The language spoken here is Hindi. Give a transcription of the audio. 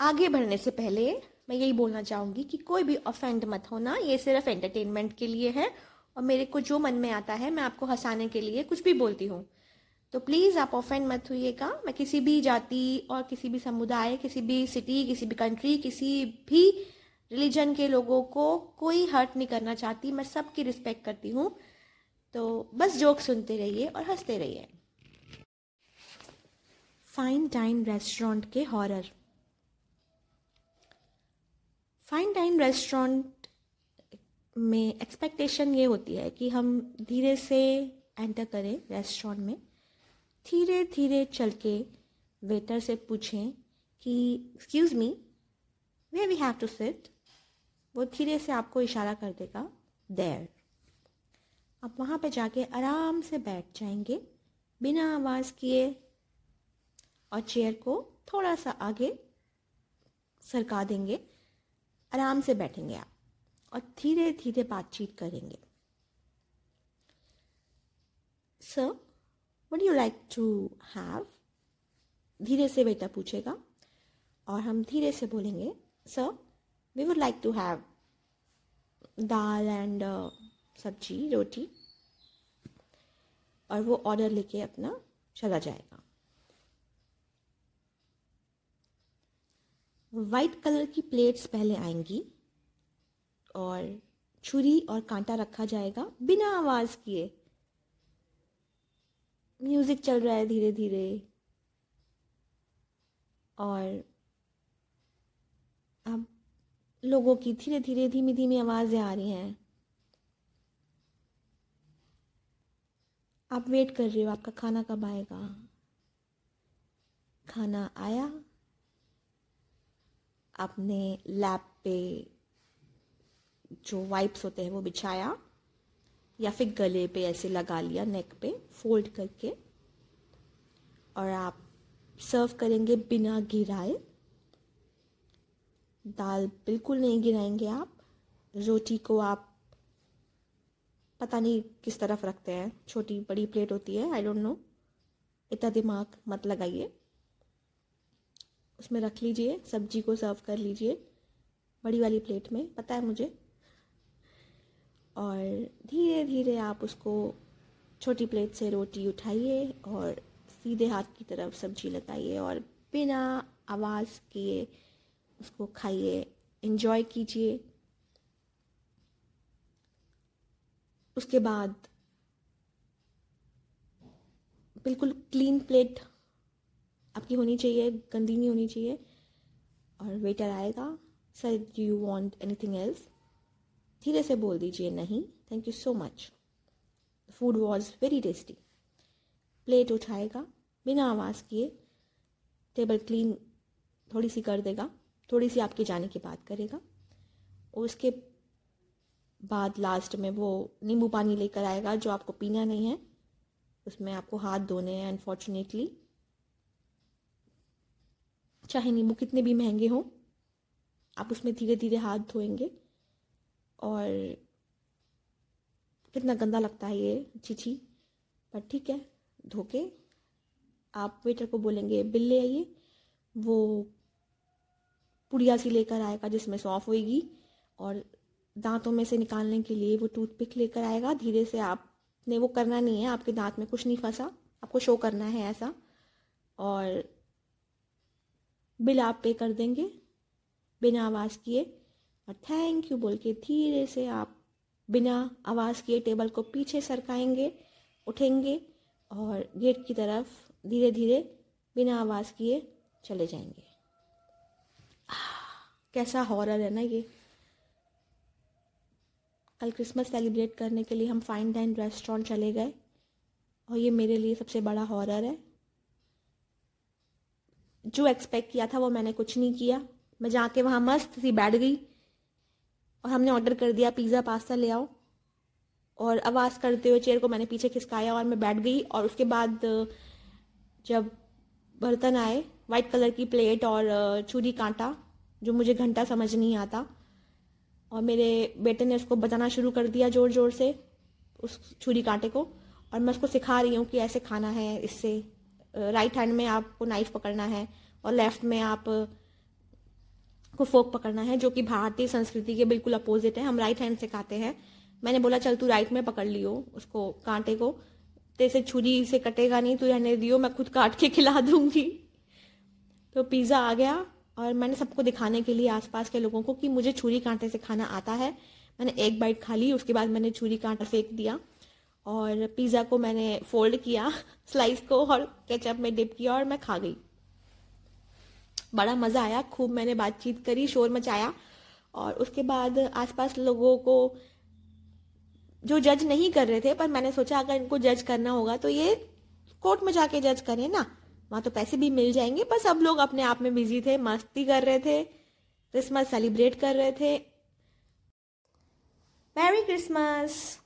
आगे बढ़ने से पहले मैं यही बोलना चाहूँगी कि कोई भी ऑफेंड मत होना, ये सिर्फ़ एंटरटेनमेंट के लिए है और मेरे को जो मन में आता है मैं आपको हंसाने के लिए कुछ भी बोलती हूँ। तो प्लीज़ आप ऑफेंड मत हुइएगा। मैं किसी भी जाति और किसी भी समुदाय, किसी भी सिटी किसी भी कंट्री किसी भी रिलीजन के लोगों को कोई हर्ट नहीं करना चाहती। मैं सबकी रिस्पेक्ट करती हूँ। तो बस जोक सुनते रहिए और हँसते रहिए। फाइन डाइन रेस्टोरेंट के हॉरर फाइन डाइन रेस्टोरेंट में एक्सपेक्टेशन ये होती है कि हम धीरे से एंटर करें रेस्टोरेंट में, धीरे धीरे चल के वेटर से पूछें कि excuse me where we have to sit वो धीरे से आपको इशारा कर देगा देर आप वहाँ पे जाके आराम से बैठ जाएँगे, बिना आवाज़ किए, और चेयर को थोड़ा सा आगे सरका देंगे। आराम से बैठेंगे आप और धीरे धीरे बातचीत करेंगे। Sir what you like to have धीरे से बेटा पूछेगा और हम धीरे से बोलेंगे। Sir we would like to have dal and sabzi, रोटी और वो ऑर्डर लेके अपना चला जाएगा। वाइट कलर की प्लेट्स पहले आएँगी और छुरी और कांटा रखा जाएगा बिना आवाज़ किए। म्यूज़िक चल रहा है धीरे धीरे और अब लोगों की धीरे धीरे धीमी धीमी आवाज़ें आ रही हैं। आप वेट कर रहे हो, आपका खाना कब आएगा? खाना आया? आपने लैप पे जो वाइप्स होते हैं वो बिछाया, या फिर गले पे ऐसे लगा लिया नेक पे फोल्ड करके, और आप सर्व करेंगे बिना गिराए। दाल बिल्कुल नहीं गिराएँगे आप। रोटी को आप पता नहीं किस तरफ़ रखते हैं। छोटी बड़ी प्लेट होती है आई डोंट नो इतना दिमाग मत लगाइए। उसमें रख लीजिए, सब्ज़ी को सर्व कर लीजिए, बड़ी वाली प्लेट में, पता है मुझे। और धीरे धीरे आप उसको छोटी प्लेट से रोटी उठाइए और सीधे हाथ की तरफ़ सब्ज़ी लगाइए और बिना आवाज़ किए उसको खाइए। इन्जॉय कीजिए। उसके बाद बिल्कुल क्लीन प्लेट आपकी होनी चाहिए, गंदी नहीं होनी चाहिए। और वेटर आएगा sir do you want anything else धीरे से बोल दीजिए, नहीं thank you so much food was very tasty plate उठाएगा, बिना आवाज़ किए टेबल क्लीन थोड़ी सी कर देगा, थोड़ी सी आपके जाने की बात करेगा। और उसके बाद लास्ट में वो नींबू पानी लेकर आएगा, जो आपको पीना नहीं है। उसमें आपको हाथ धोने हैं अनफॉर्चुनेटली चाहे नींबू कितने भी महँगे हों, आप उसमें धीरे धीरे हाथ धोएँगे और कितना गंदा लगता है ये चीची। पर ठीक है, धोके आप वेटर को बोलेंगे, बिल ले आइए। वो पुड़िया सी लेकर आएगा जिसमें सॉफ होएगी और दांतों में से निकालने के लिए वो टूथपिक लेकर आएगा। धीरे से आपने वो करना नहीं है, आपके दांत में कुछ नहीं फंसा, आपको शो करना है ऐसा। और बिल आप पे कर देंगे, बिना आवाज़ किए। और थैंक यू बोल के धीरे से आप बिना आवाज़ किए टेबल को पीछे सरकाएँगे, उठेंगे और गेट की तरफ़ धीरे धीरे बिना आवाज़ किए चले जाएँगे। कैसा हॉरर है ना ये। कल क्रिसमस सेलिब्रेट करने के लिए हम फाइन डाइन रेस्टोरेंट चले गए और ये मेरे लिए सबसे बड़ा हॉरर है। जो एक्सपेक्ट किया था वो मैंने कुछ नहीं किया। मैं जाके वहाँ मस्त सी बैठ गई और हमने ऑर्डर कर दिया पिज़्ज़ा पास्ता ले आओ। और आवाज़ करते हुए चेयर को मैंने पीछे खिसकाया और मैं बैठ गई और उसके बाद, जब बर्तन आए वाइट कलर की प्लेट और छुरी कांटा, जो मुझे घंटा समझ नहीं आता। और मेरे बेटे ने उसको बजाना शुरू कर दिया ज़ोर ज़ोर से, उस छुरी कांटे को। और मैं उसको सिखा रही हूँ कि ऐसे खाना है, इससे राइट हैंड में आपको नाइफ पकड़ना है और लेफ़्ट में आप को फोक पकड़ना है, जो कि भारतीय संस्कृति के बिल्कुल अपोजिट है। हम राइट हैंड से खाते हैं। मैंने बोला, चल तू राइट में पकड़ लियो उसको कांटे को। तेरे छुरी से कटेगा नहीं, तू रहने दियो, मैं खुद काट के खिला दूँगी। तो पिज़्ज़ा आ गया और मैंने सबको दिखाने के लिए आसपास के लोगों को कि मुझे छुरी कांटे से खाना आता है। मैंने एक बाइट खा ली, उसके बाद मैंने छुरी कांटा फेंक दिया। और पिज़्ज़ा को मैंने फोल्ड किया, स्लाइस को और केचप में डिप किया और मैं खा गई। बड़ा मज़ा आया, खूब मैंने बातचीत करी, शोर मचाया और उसके बाद आसपास लोगों को जो जज नहीं कर रहे थे, पर मैंने सोचा अगर इनको जज करना होगा तो ये कोर्ट में जाके जज करें ना। वहाँ तो पैसे भी मिल जाएँगे, पर सब लोग अपने आप में बिज़ी थे, मस्ती कर रहे थे क्रिसमस सेलिब्रेट कर रहे थे। Merry Christmas